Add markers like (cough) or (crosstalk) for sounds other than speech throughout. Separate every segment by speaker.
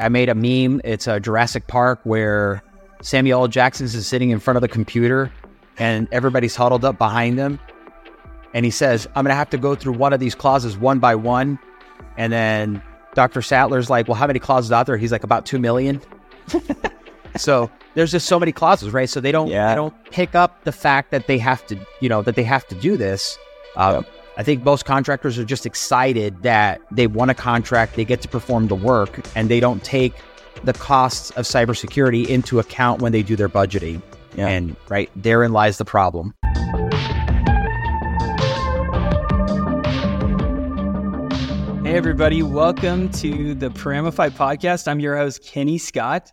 Speaker 1: I made a meme. It's a Jurassic Park where Samuel L. Jackson is sitting in front of the computer and everybody's huddled up behind him. And he says, I'm going to have to go through one of these clauses one by one. And then Dr. Sattler's like, Well, how many clauses out there? He's like, About 2 million. (laughs) so there's just so many clauses, right? So they don't,
Speaker 2: Yeah.
Speaker 1: they don't pick up the fact that they have to, you know, that they have to do this. Uh, I think most contractors are just excited that they won a contract, they get to perform the work, and they don't take the costs of cybersecurity into account when they do their budgeting.
Speaker 2: Yeah.
Speaker 1: And right therein lies the problem.
Speaker 3: Hey, everybody, welcome to the Paramify podcast. I'm your host, Kenny Scott.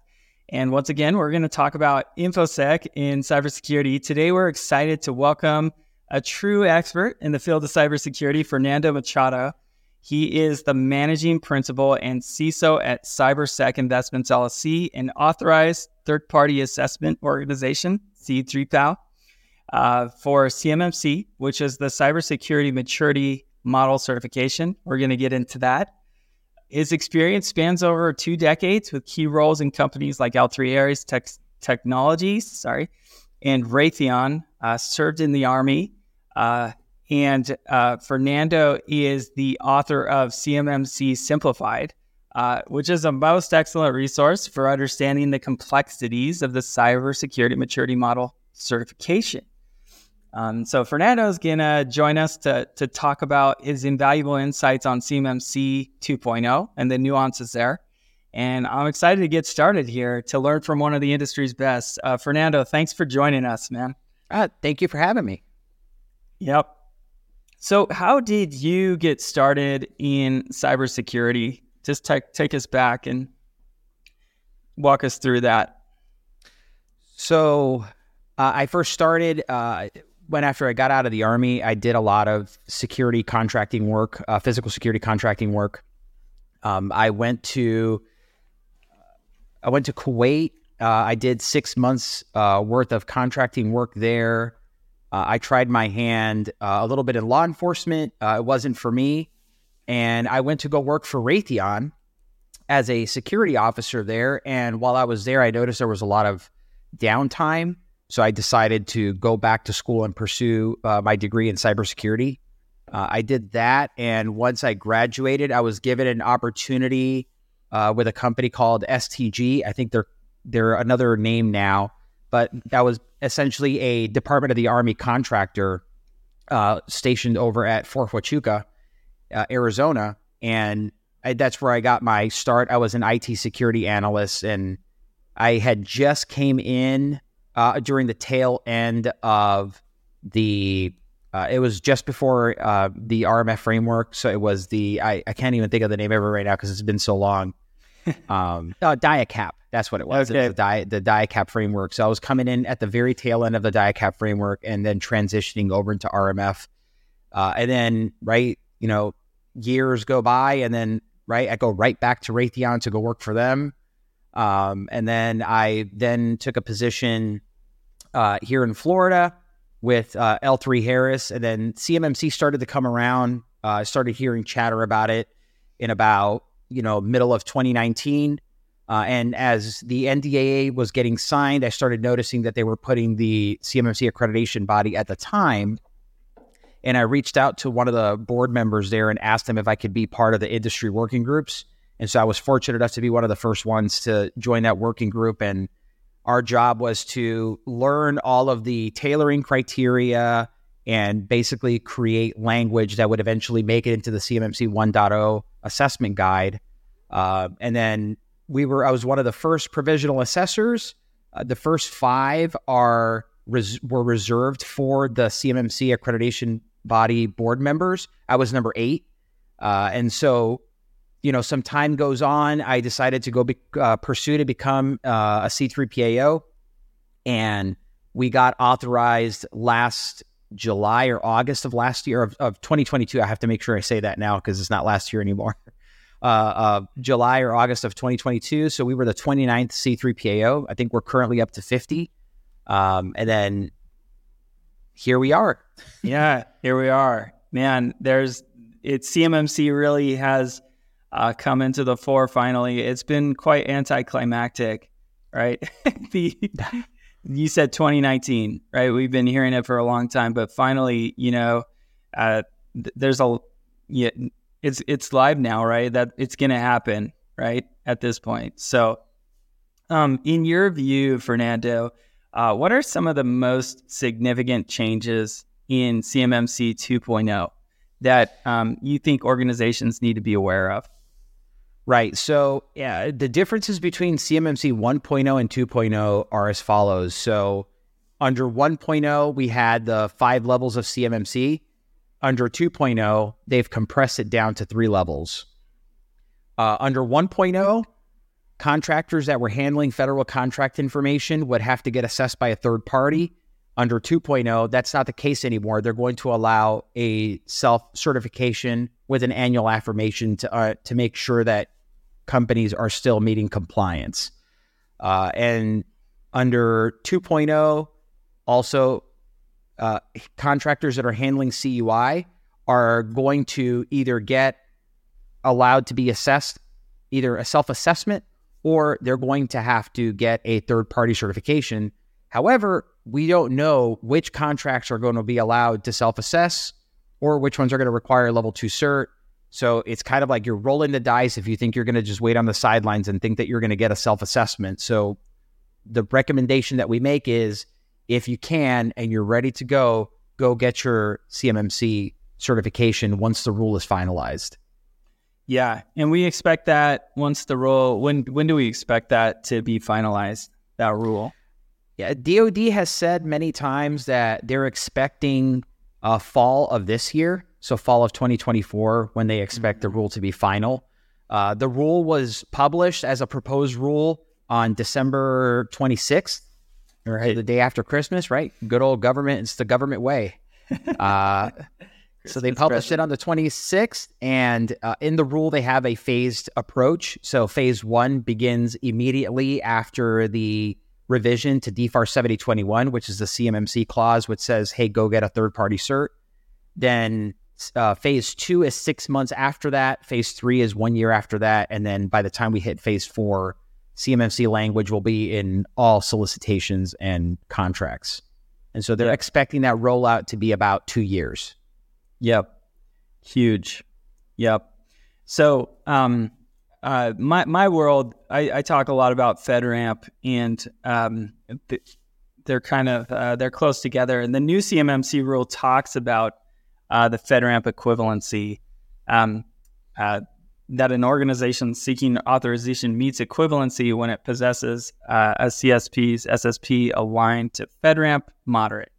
Speaker 3: And once again, we're going to talk about InfoSec in cybersecurity. Today, we're excited to welcome a true expert in the field of cybersecurity, Fernando Machado. He is the managing principal and CISO at CyberSec Investments LLC, an authorized third party assessment organization, C3PAO, uh, for CMMC, which is the Cybersecurity Maturity Model Certification. We're going to get into that. His experience spans over two decades with key roles in companies like L3 Harris Tech- Technologies, sorry, and Raytheon. Uh, served in the Army, uh, and uh, Fernando is the author of CMMC Simplified, uh, which is a most excellent resource for understanding the complexities of the cybersecurity maturity model certification. Um, so Fernando is gonna join us to to talk about his invaluable insights on CMMC 2.0 and the nuances there. And I'm excited to get started here to learn from one of the industry's best. Uh, Fernando, thanks for joining us, man.
Speaker 1: Uh, thank you for having me.
Speaker 3: Yep. So, how did you get started in cybersecurity? Just take take us back and walk us through that.
Speaker 1: So uh, I first started uh, when after I got out of the army, I did a lot of security contracting work, uh, physical security contracting work. Um, I went to I went to Kuwait. Uh, I did six months uh, worth of contracting work there. Uh, I tried my hand uh, a little bit in law enforcement. Uh, it wasn't for me, and I went to go work for Raytheon as a security officer there. And while I was there, I noticed there was a lot of downtime. So I decided to go back to school and pursue uh, my degree in cybersecurity. Uh, I did that, and once I graduated, I was given an opportunity uh, with a company called STG. I think they're they're another name now, but that was essentially a Department of the Army contractor uh, stationed over at Fort Huachuca, uh, Arizona, and I, that's where I got my start. I was an IT security analyst, and I had just came in uh, during the tail end of the. Uh, it was just before uh, the RMF framework, so it was the. I, I can't even think of the name of it right now because it's been so long. (laughs) um, uh, DIACAP, that's what it was.
Speaker 3: Okay.
Speaker 1: It's the, Di- the DIACAP framework. So I was coming in at the very tail end of the DIACAP framework, and then transitioning over into RMF, uh, and then right, you know, years go by, and then right, I go right back to Raytheon to go work for them. Um, and then I then took a position uh, here in Florida with uh, L3 Harris, and then CMMC started to come around. Uh, I started hearing chatter about it in about you know middle of 2019. Uh, and as the NDAA was getting signed, I started noticing that they were putting the CMMC accreditation body at the time. And I reached out to one of the board members there and asked them if I could be part of the industry working groups. And so I was fortunate enough to be one of the first ones to join that working group. And our job was to learn all of the tailoring criteria and basically create language that would eventually make it into the CMMC 1.0 assessment guide. Uh, and then we were, I was one of the first provisional assessors. Uh, the first five are res- were reserved for the CMMC accreditation body board members. I was number eight. Uh, and so you know, some time goes on. I decided to go be, uh, pursue to become uh, a C3PAO, and we got authorized last July or August of last year of, of 2022. I have to make sure I say that now because it's not last year anymore. Uh, uh, July or August of 2022. So we were the 29th C3PAO. I think we're currently up to 50. Um, and then here we are. (laughs)
Speaker 3: yeah, here we are. Man, there's it CMMC really has uh, come into the fore finally. It's been quite anticlimactic, right? (laughs) the, (laughs) you said 2019, right? We've been hearing it for a long time, but finally, you know, uh, th- there's a yeah, it's it's live now, right? That it's going to happen, right? At this point. So, um, in your view, Fernando, uh, what are some of the most significant changes in CMMC 2.0 that um, you think organizations need to be aware of?
Speaker 1: Right. So, yeah, the differences between CMMC 1.0 and 2.0 are as follows. So, under 1.0, we had the five levels of CMMC. Under 2.0, they've compressed it down to three levels. Uh, under 1.0, contractors that were handling federal contract information would have to get assessed by a third party. Under 2.0, that's not the case anymore. They're going to allow a self certification with an annual affirmation to uh, to make sure that companies are still meeting compliance. Uh, and under 2.0, also uh, contractors that are handling CUI are going to either get allowed to be assessed, either a self assessment, or they're going to have to get a third party certification. However, we don't know which contracts are going to be allowed to self assess or which ones are going to require level two cert. So it's kind of like you're rolling the dice if you think you're going to just wait on the sidelines and think that you're going to get a self assessment. So the recommendation that we make is if you can and you're ready to go, go get your CMMC certification once the rule is finalized.
Speaker 3: Yeah, and we expect that once the rule when when do we expect that to be finalized that rule?
Speaker 1: Yeah, DoD has said many times that they're expecting a fall of this year, so fall of 2024 when they expect the rule to be final. Uh, the rule was published as a proposed rule on December 26th, or the day after Christmas, right? Good old government. It's the government way. (laughs) Uh, so they published present. it on the 26th, and uh, in the rule they have a phased approach. So phase one begins immediately after the revision to DFAR 7021, which is the CMMC clause, which says, "Hey, go get a third-party cert." Then uh, phase two is six months after that. Phase three is one year after that, and then by the time we hit phase four, CMMC language will be in all solicitations and contracts. And so they're expecting that rollout to be about two years.
Speaker 3: Yep. Huge. Yep. So, um, uh, my my world, I, I, talk a lot about FedRAMP, and um, they're kind of uh, they're close together. And the new CMMC rule talks about uh, the FedRAMP equivalency. Um, uh, that an organization seeking authorization meets equivalency when it possesses uh, a CSP's SSP aligned to FedRAMP moderate.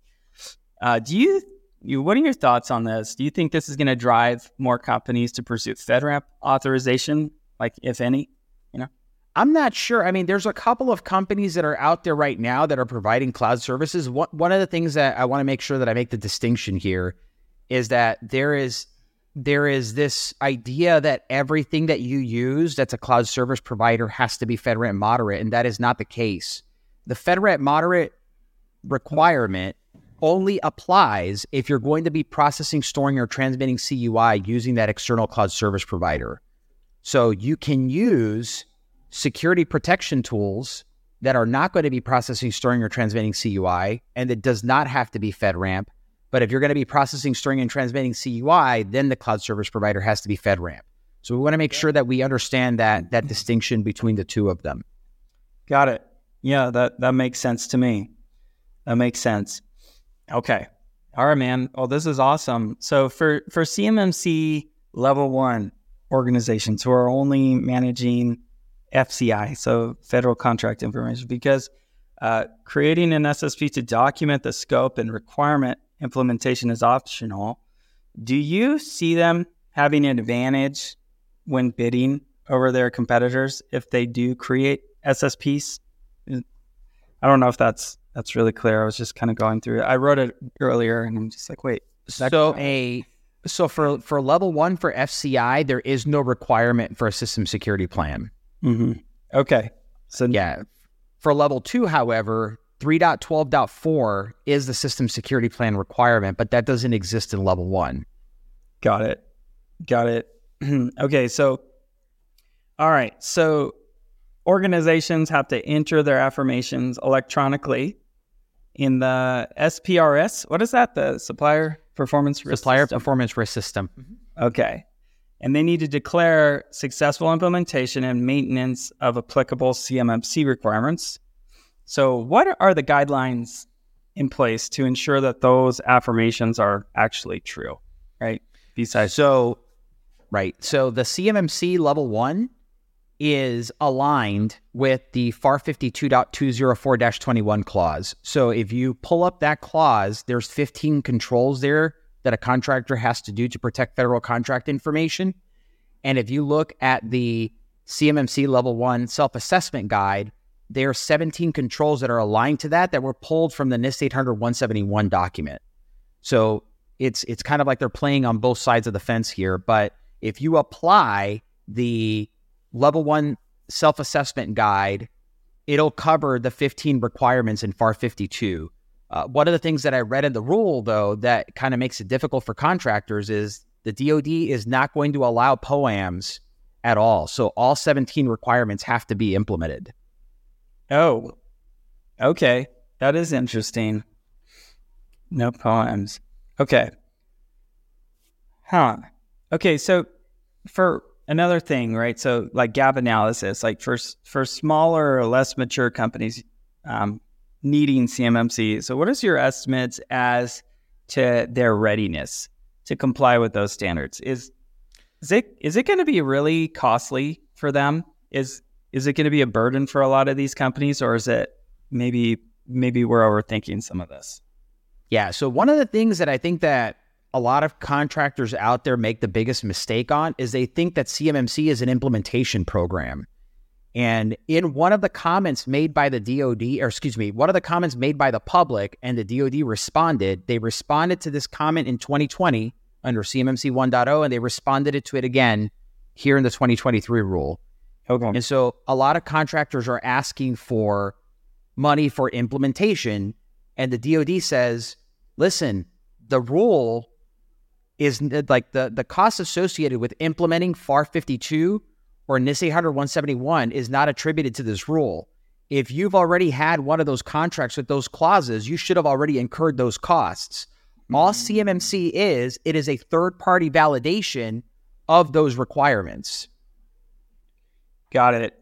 Speaker 3: Uh, do you, you, what are your thoughts on this? Do you think this is going to drive more companies to pursue FedRAMP authorization, like if any? You know,
Speaker 1: I'm not sure. I mean, there's a couple of companies that are out there right now that are providing cloud services. One, one of the things that I want to make sure that I make the distinction here is that there is there is this idea that everything that you use that's a cloud service provider has to be FedRAMP moderate, and that is not the case. The FedRAMP moderate requirement only applies if you're going to be processing, storing, or transmitting CUI using that external cloud service provider. So you can use security protection tools that are not going to be processing, storing, or transmitting CUI, and it does not have to be FedRAMP but if you're going to be processing, storing, and transmitting CUI, then the cloud service provider has to be FedRAMP. So we want to make sure that we understand that that distinction between the two of them.
Speaker 3: Got it. Yeah, that that makes sense to me. That makes sense. Okay. All right, man. Well, this is awesome. So for for CMMC level one organizations who are only managing FCI, so federal contract information, because uh, creating an SSP to document the scope and requirement implementation is optional. Do you see them having an advantage when bidding over their competitors if they do create SSPs? I don't know if that's that's really clear. I was just kind of going through it. I wrote it earlier, and I'm just like, wait.
Speaker 1: So a so for for level one for FCI, there is no requirement for a system security plan.
Speaker 3: Mm-hmm. Okay.
Speaker 1: So yeah, for level two, however, 3.12.4 is the system security plan requirement, but that doesn't exist in level one.
Speaker 3: Got it. Got it. (clears throat) okay. So All right. So organizations have to enter their affirmations electronically in the SPRS. What is that? The supplier performance
Speaker 1: risk supplier system? performance risk system. Mm-hmm.
Speaker 3: Okay. And they need to declare successful implementation and maintenance of applicable CMMC requirements. So, what are the guidelines in place to ensure that those affirmations are actually true? Right.
Speaker 1: Besides, so right. So the CMMC level one is aligned with the FAR 52.204 21 clause. So if you pull up that clause, there's 15 controls there that a contractor has to do to protect federal contract information. And if you look at the CMMC level one self assessment guide, there are 17 controls that are aligned to that that were pulled from the NIST 800 171 document. So it's it's kind of like they're playing on both sides of the fence here. But if you apply the level one self assessment guide, it'll cover the 15 requirements in FAR 52. Uh, one of the things that I read in the rule, though, that kind of makes it difficult for contractors is the DoD is not going to allow POAMs at all. So all 17 requirements have to be implemented.
Speaker 3: Oh, okay. That is interesting. No POAMs. Okay. Huh. Okay. So for another thing, right? So like gap analysis, like for for smaller or less mature companies um, needing CMMC. So what is your estimates as to their readiness to comply with those standards? Is is it is it going to be really costly for them? Is is it going to be a burden for a lot of these companies, or is it maybe maybe we're overthinking some of this?
Speaker 1: Yeah. So one of the things that I think that a lot of contractors out there make the biggest mistake on is they think that CMMC is an implementation program. And in one of the comments made by the DoD, or excuse me, one of the comments made by the public and the DoD responded, they responded to this comment in 2020 under CMMC 1.0 and they responded to it again here in the 2023 rule. Okay. And so a lot of contractors are asking for money for implementation. And the DoD says, listen, the rule is like the the cost associated with implementing FAR 52 or NIST 800 171 is not attributed to this rule. If you've already had one of those contracts with those clauses, you should have already incurred those costs. All CMMC is, it is a third party validation of those requirements.
Speaker 3: Got it.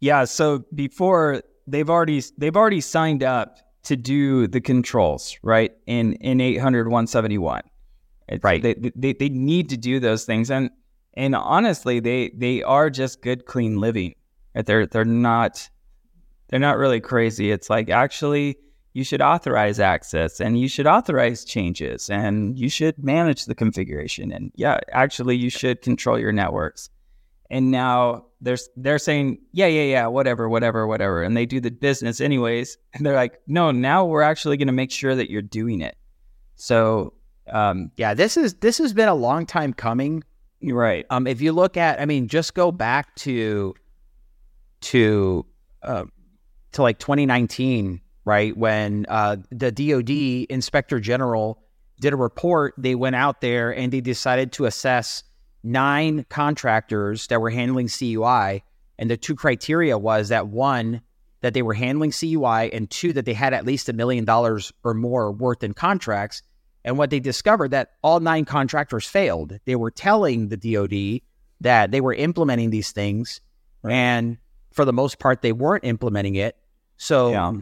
Speaker 3: Yeah. So before they've already they've already signed up to do the controls, right? In in 800 171. It's, right. They, they they need to do those things, and and honestly, they they are just good, clean living. They're they're not they're not really crazy. It's like actually you should authorize access and you should authorize changes and you should manage the configuration and yeah, actually you should control your networks. And now they're they're saying yeah yeah yeah whatever whatever whatever and they do the business anyways (laughs) and they're like no now we're actually going to make sure that you're doing it. So
Speaker 1: um, yeah, this is this has been a long time coming.
Speaker 3: Right.
Speaker 1: Um, if you look at, I mean, just go back to to uh, to like 2019, right? When uh, the DoD Inspector General did a report, they went out there and they decided to assess nine contractors that were handling CUI, and the two criteria was that one that they were handling CUI, and two that they had at least a million dollars or more worth in contracts. And what they discovered that all nine contractors failed. They were telling the DoD that they were implementing these things, right. and for the most part, they weren't implementing it. So yeah.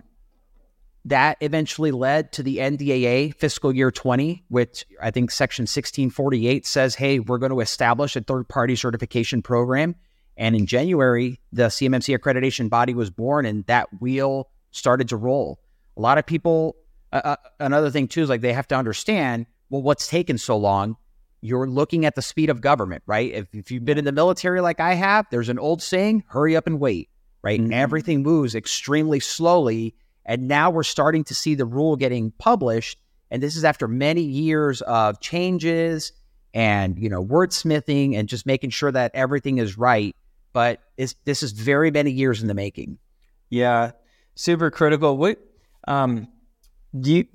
Speaker 1: That eventually led to the NDAA fiscal year 20, which I think Section 1648 says, hey, we're going to establish a third party certification program. And in January, the CMMC accreditation body was born, and that wheel started to roll. A lot of people uh, uh, another thing too is like they have to understand well what's taken so long you're looking at the speed of government right if, if you've been in the military like i have there's an old saying hurry up and wait right mm-hmm. everything moves extremely slowly and now we're starting to see the rule getting published. And this is after many years of changes and you know wordsmithing and just making sure that everything is right. But this is very many years in the making.
Speaker 3: Yeah. Super critical. What um do you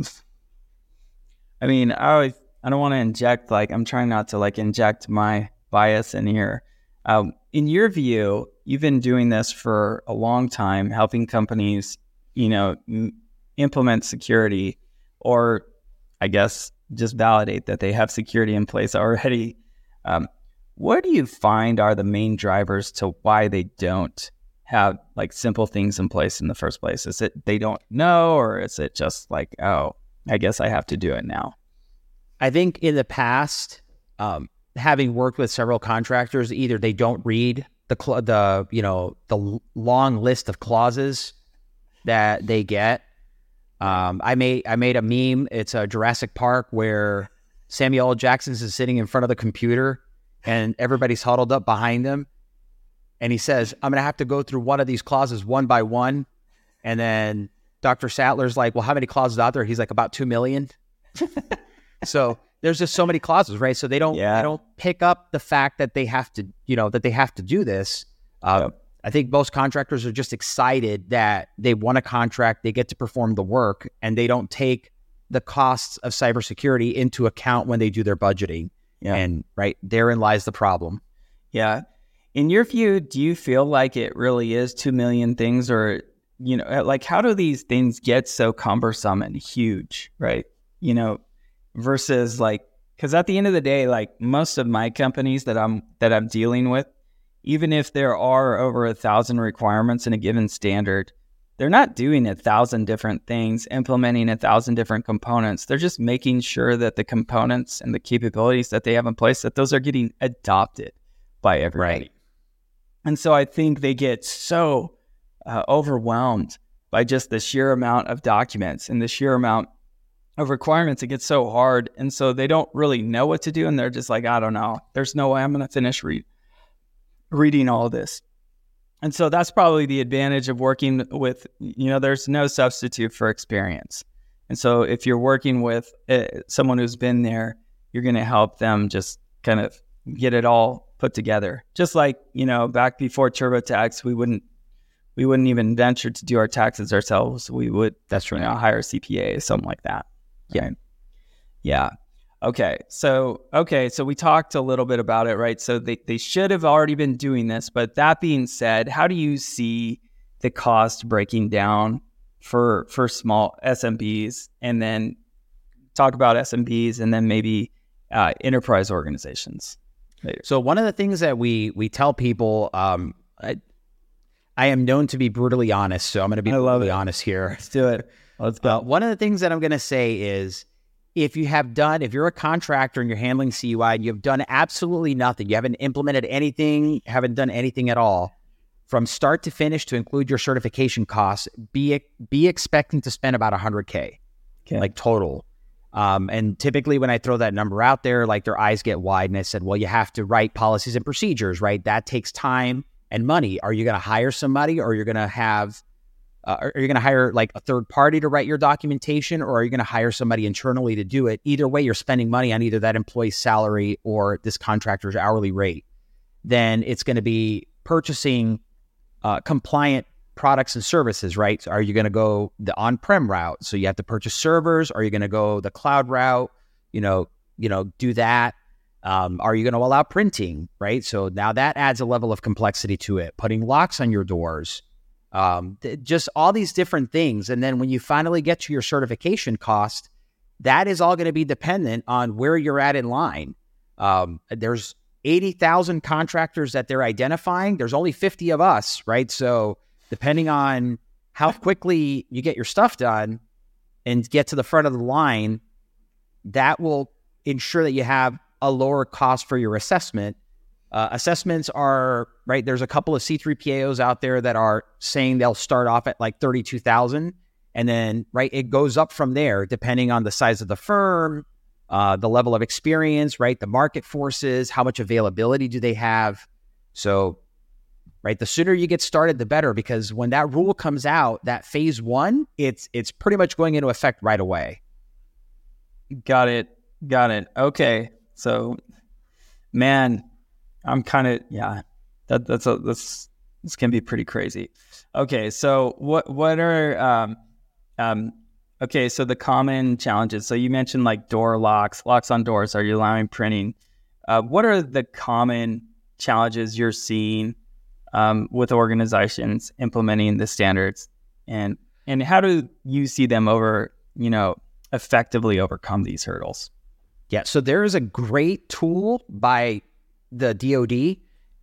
Speaker 3: I mean, I always I don't want to inject like I'm trying not to like inject my bias in here. Um, in your view, you've been doing this for a long time, helping companies, you know, m- implement security, or I guess just validate that they have security in place already. (laughs) Um, what do you find are the main drivers to why they don't have like simple things in place in the first place? Is it they don't know, or is it just like, oh, I guess I have to do it now?
Speaker 1: I think in the past, um, having worked with several contractors, either they don't read the cl- the you know the long list of clauses that they get. Um, I made I made a meme. It's a Jurassic Park where Samuel L. Jackson is sitting in front of the computer and everybody's huddled up behind him, and he says, "I'm going to have to go through one of these clauses one by one," and then Dr. Sattler's like, "Well, how many clauses out there?" He's like, "About two million. (laughs) so there's just so many clauses, right? So they don't
Speaker 3: Yeah.
Speaker 1: they don't pick up the fact that they have to, you know, that they have to do this. Uh,
Speaker 3: Yep.
Speaker 1: I think most contractors are just excited that they won a contract, they get to perform the work, and they don't take the costs of cybersecurity into account when they do their budgeting.
Speaker 3: Yeah.
Speaker 1: And right therein lies the problem.
Speaker 3: Yeah. In your view, do you feel like it really is 2 million things or, you know, uh, like how do these things get so cumbersome and huge, right? You know, versus like, cause at the end of the day, like most of my companies that I'm, that I'm dealing with, even if there are over a thousand requirements in a given standard, they're not doing a thousand different things, implementing a thousand different components. They're just making sure that the components and the capabilities that they have in place, that those are getting adopted by everybody.
Speaker 1: Right.
Speaker 3: And so I think they get so uh, overwhelmed by just the sheer amount of documents and the sheer amount of requirements. It gets so hard. And so they don't really know what to do. And they're just like, I don't know. There's no way I'm going to finish read- reading all this. And so that's probably the advantage of working with, you know, there's no substitute for experience. And so if you're working with uh, someone who's been there, you're going to help them just kind of get it all put together. Just like, you know, back before TurboTax, we wouldn't we wouldn't even venture to do our taxes ourselves. We would
Speaker 1: That's
Speaker 3: you know, hire a CPA, something like that. Yeah. Yeah. Okay. So, okay. So we talked a little bit about it, right? So they, they should have already been doing this. But that being said, how do you see the cost breaking down for, for small SMBs and then talk about SMBs and then maybe uh, enterprise organizations later?
Speaker 1: So one of the things that we we tell people, um, I, I am known to be brutally honest, so I'm going to be brutally
Speaker 3: it.
Speaker 1: honest here.
Speaker 3: Let's do it. Let's
Speaker 1: Uh, one of the things that I'm going to say is if you have done, if you're a contractor and you're handling CUI and you've done absolutely nothing, you haven't implemented anything, haven't done anything at all, from start to finish to include your certification costs, be be expecting to spend about 100k,
Speaker 3: Okay.
Speaker 1: like total. Um, and typically, when I throw that number out there, like their eyes get wide, and I said, "Well, you have to write policies and procedures, right? That takes time and money. Are you going to hire somebody, or you're going to have uh, are you going to hire like a third party to write your documentation or are you going to hire somebody internally to do it? Either way you're spending money on either that employee's salary or this contractor's hourly rate. Then it's going to be purchasing uh, compliant products and services right? So are you going to go the on-prem route? So you have to purchase servers. Are you going to go the cloud route? You know you know do that. Um, are you going to allow printing right? So now that adds a level of complexity to it. Putting locks on your doors um, th- just all these different things. And then when you finally get to your certification cost, that is all going to be dependent on where you're at in line. Um, there's 80,000 contractors that they're identifying. There's only 50 of us, right? So depending on how quickly you get your stuff done and get to the front of the line, that will ensure that you have a lower cost for your assessment uh, assessments are right. There's a couple of C3PAOs out there that are saying they'll start off at like 32,000. And then, right, it goes up from there depending on the size of the firm, uh, the level of experience, right, the market forces, how much availability do they have. So, right, the sooner you get started, the better, because when that rule comes out, that phase one, it's it's pretty much going into effect right away.
Speaker 3: Got it. Got it. Okay. So, man, I'm kind of yeah. That that's a that's this can be pretty crazy. Okay. So what what are um um okay? So the common challenges. So you mentioned like door locks, locks on doors. Are you allowing printing? Uh, what are the common challenges you're seeing um, with organizations implementing the standards, and and how do you see them over you know effectively overcome these hurdles?
Speaker 1: Yeah, so there is a great tool by the DoD,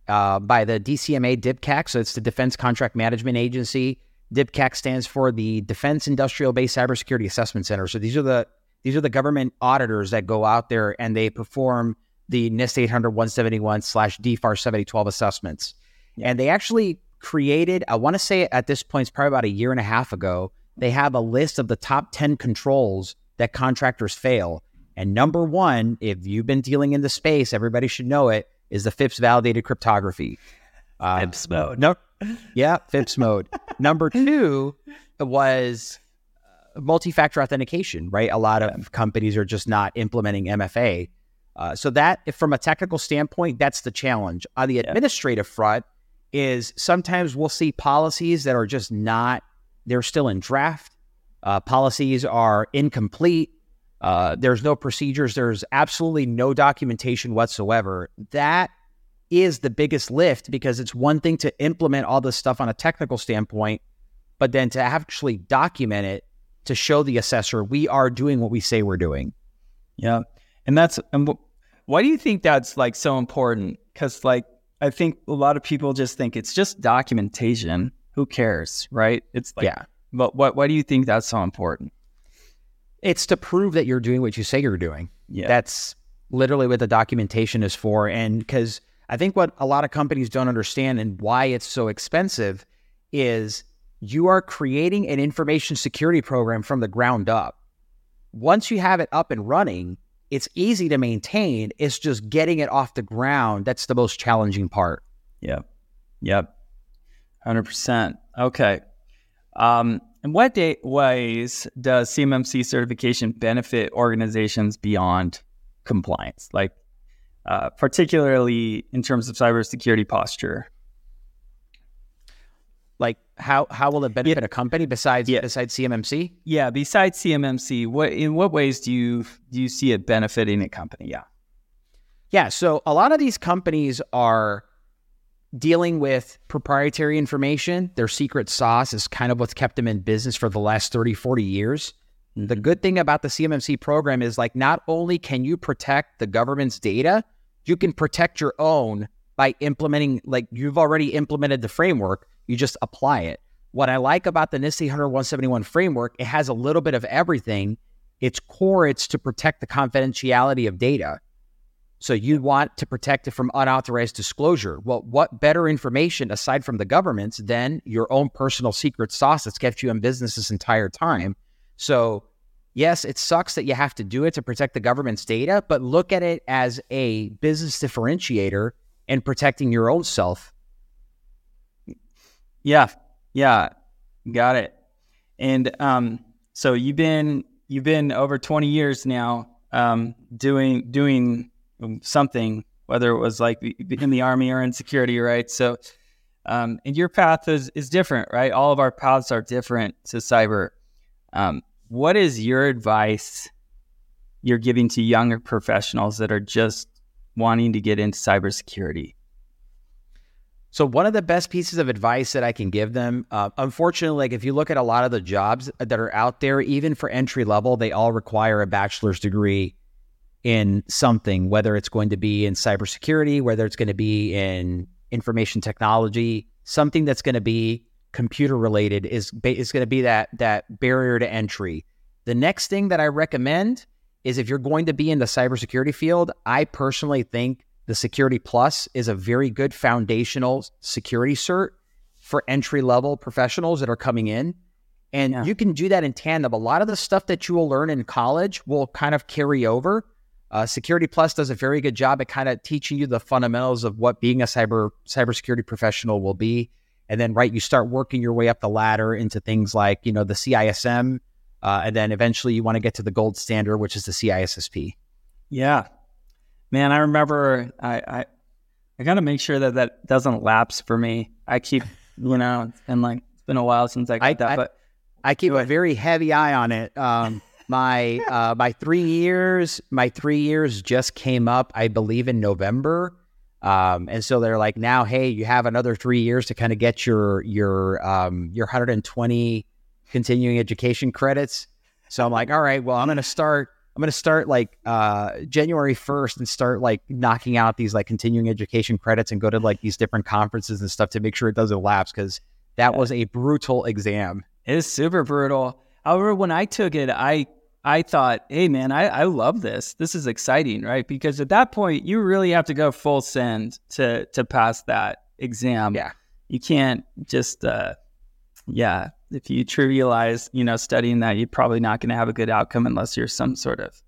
Speaker 1: uh, by the DCMA DIBCAC. So it's the Defense Contract Management Agency. DIBCAC stands for the Defense Industrial Base Cybersecurity Assessment Center. So these are the these are the government auditors that go out there and they perform the NIST 800 171 slash DFAR 7012 assessments. And they actually created, I want to say at this point, it's probably about a year and a half ago, they have a list of the top 10 controls that contractors fail. And number one, if you've been dealing in the space, everybody should know it, is the FIPS validated cryptography.
Speaker 3: Uh, FIPS mode.
Speaker 1: No, yeah, FIPS mode. Number two was uh, multi-factor authentication, right? A lot of companies are just not implementing MFA. Uh, so that, from a technical standpoint, that's the challenge. On the administrative front, is sometimes we'll see policies that are just not, they're still in draft. Uh, policies are incomplete. Uh, there's no procedures. There's absolutely no documentation whatsoever. That is the biggest lift because it's one thing to implement all this stuff on a technical standpoint, but then to actually document it to show the assessor we are doing what we say we're doing.
Speaker 3: Yeah. And that's, and why do you think that's like so important? Because like, I think a lot of people just think it's just documentation. Who cares, right? It's like, yeah. But what, why do you think that's so important?
Speaker 1: It's to prove that you're doing what you say you're doing. Yeah. That's literally what the documentation is for. And because I think what a lot of companies don't understand and why it's so expensive is you are creating an information security program from the ground up. Once you have it up and running, it's easy to maintain. It's just getting it off the ground. That's the most challenging part.
Speaker 3: Yep. Yep. 100%. Okay. Um, in what day- ways does CMMC certification benefit organizations beyond compliance? Like, uh, particularly in terms of cybersecurity posture?
Speaker 1: Like how how will it benefit yeah. a company besides yeah. besides CMMC?
Speaker 3: Yeah, besides CMMC, what in what ways do you do you see it benefiting a company? Yeah.
Speaker 1: Yeah, so a lot of these companies are dealing with proprietary information. Their secret sauce is kind of what's kept them in business for the last 30, 40 years. Mm-hmm. The good thing about the CMMC program is like not only can you protect the government's data, you can protect your own by implementing like you've already implemented the framework you just apply it. What I like about the NIST 800 171 framework, it has a little bit of everything. Its core, it's to protect the confidentiality of data. So you want to protect it from unauthorized disclosure. Well, what better information aside from the government's than your own personal secret sauce that's kept you in business this entire time? So, yes, it sucks that you have to do it to protect the government's data, but look at it as a business differentiator and protecting your own self
Speaker 3: yeah, yeah, got it. And um, so you've been you've been over twenty years now um, doing doing something, whether it was like in the army or in security, right? So, um, and your path is is different, right? All of our paths are different to cyber. Um, what is your advice you're giving to younger professionals that are just wanting to get into cybersecurity?
Speaker 1: So one of the best pieces of advice that I can give them, uh, unfortunately, like if you look at a lot of the jobs that are out there, even for entry level, they all require a bachelor's degree in something, whether it's going to be in cybersecurity, whether it's going to be in information technology, something that's going to be computer related is is going to be that that barrier to entry. The next thing that I recommend is if you're going to be in the cybersecurity field, I personally think the Security Plus is a very good foundational security cert for entry level professionals that are coming in. And yeah. you can do that in tandem. A lot of the stuff that you will learn in college will kind of carry over. Uh, Security Plus does a very good job at kind of teaching you the fundamentals of what being a cyber cybersecurity professional will be. And then, right, you start working your way up the ladder into things like, you know, the CISM. Uh, and then eventually you want to get to the gold standard, which is the CISSP.
Speaker 3: Yeah, man, I remember I I, I got to make sure that that doesn't lapse for me. I keep (laughs) you know, and like it's been a while since I got I, that, I, but
Speaker 1: I keep a very heavy eye on it. Um, my uh, my three years, my three years just came up, I believe, in November. Um, and so they're like, now, hey, you have another three years to kind of get your your um, your 120 continuing education credits. So I'm like, all right, well, I'm going to start. I'm going to start like uh, January 1st and start like knocking out these like continuing education credits and go to like these different conferences and stuff to make sure it doesn't lapse because that was a brutal exam.
Speaker 3: It is super brutal. However, when I took it, I I thought, hey man, I, I love this. This is exciting, right? Because at that point, you really have to go full send to to pass that exam.
Speaker 1: Yeah,
Speaker 3: you can't just uh, yeah if you trivialize, you know, studying that, you're probably not going to have a good outcome unless you're some sort of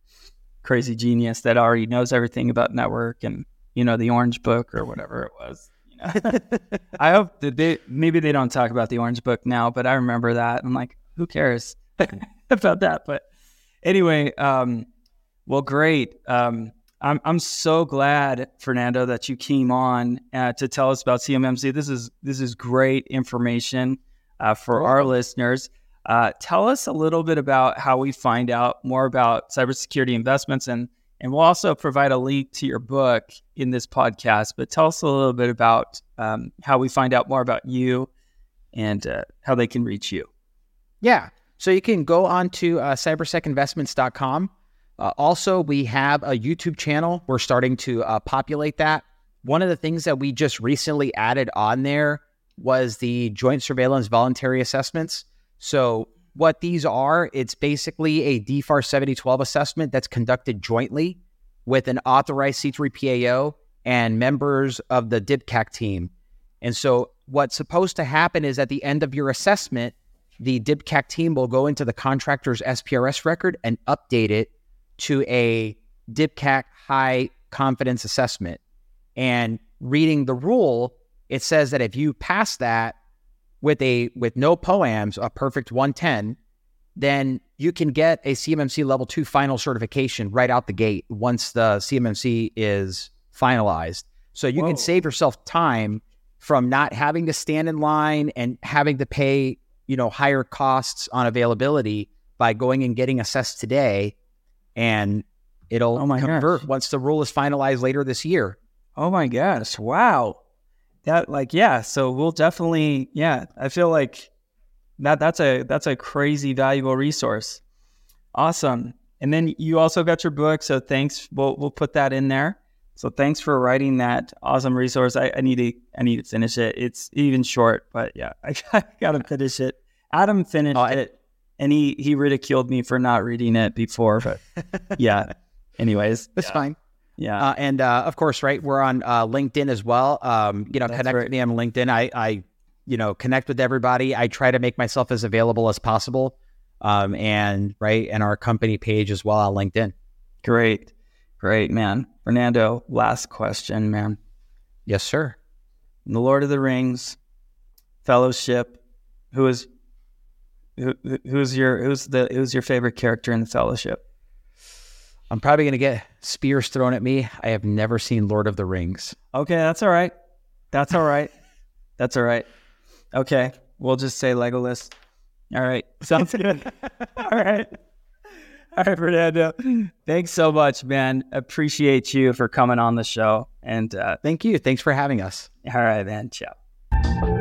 Speaker 3: crazy genius that already knows everything about network and you know the Orange Book or whatever it was. You know? (laughs) I hope that they maybe they don't talk about the Orange Book now, but I remember that. I'm like, who cares (laughs) about that? But anyway, um, well, great. Um, I'm I'm so glad, Fernando, that you came on uh, to tell us about CMMC. This is this is great information uh, for our listeners. Uh, tell us a little bit about how we find out more about cybersecurity investments, and and we'll also provide a link to your book in this podcast. But tell us a little bit about um, how we find out more about you and uh, how they can reach you.
Speaker 1: Yeah, so you can go on to uh, cybersecinvestments.com. Uh, also, we have a YouTube channel. We're starting to uh, populate that. One of the things that we just recently added on there was the joint surveillance voluntary assessments. So what these are, it's basically a DFAR 7012 assessment that's conducted jointly with an authorized C3PAO and members of the DIBCAC team. And so what's supposed to happen is at the end of your assessment, the DIBCAC team will go into the contractor's SPRS record and update it to a DIBCAC high confidence assessment. And reading the rule, it says that if you pass that with a with no poams, a perfect 110, then you can get a CMMC level two final certification right out the gate once the CMMC is finalized. So you Whoa. can save yourself time from not having to stand in line and having to pay, you know, higher costs on availability by going and getting assessed today and it'll oh convert gosh. once the rule is finalized later this year.
Speaker 3: Oh my gosh. Wow that like yeah so we'll definitely yeah i feel like that that's a that's a crazy valuable resource awesome and then you also got your book so thanks we'll, we'll put that in there so thanks for writing that awesome resource I, I need to i need to finish it it's even short but yeah (laughs) i, I gotta finish it adam finished oh, I, it and he he ridiculed me for not reading it before but (laughs) yeah anyways
Speaker 1: it's
Speaker 3: yeah.
Speaker 1: fine
Speaker 3: yeah,
Speaker 1: uh, and uh, of course, right, we're on uh, LinkedIn as well. Um, you know, That's connect right. with me on LinkedIn. I, I, you know, connect with everybody. I try to make myself as available as possible. Um, and right, and our company page as well on LinkedIn.
Speaker 3: Great, great, man. Fernando, last question, man.
Speaker 1: Yes, sir.
Speaker 3: In The Lord of the Rings, Fellowship. Who is who, who's your who's the who's your favorite character in the Fellowship?
Speaker 1: I'm probably going to get spears thrown at me. I have never seen Lord of the Rings.
Speaker 3: Okay, that's all right. That's all right. that's all right. Okay, we'll just say Legolas. All right, sounds good. (laughs) all right. (laughs) All right, Fernando. Thanks so much, man. Appreciate you for coming on the show. And uh,
Speaker 1: thank you. Thanks for having us.
Speaker 3: All right, man. Ciao.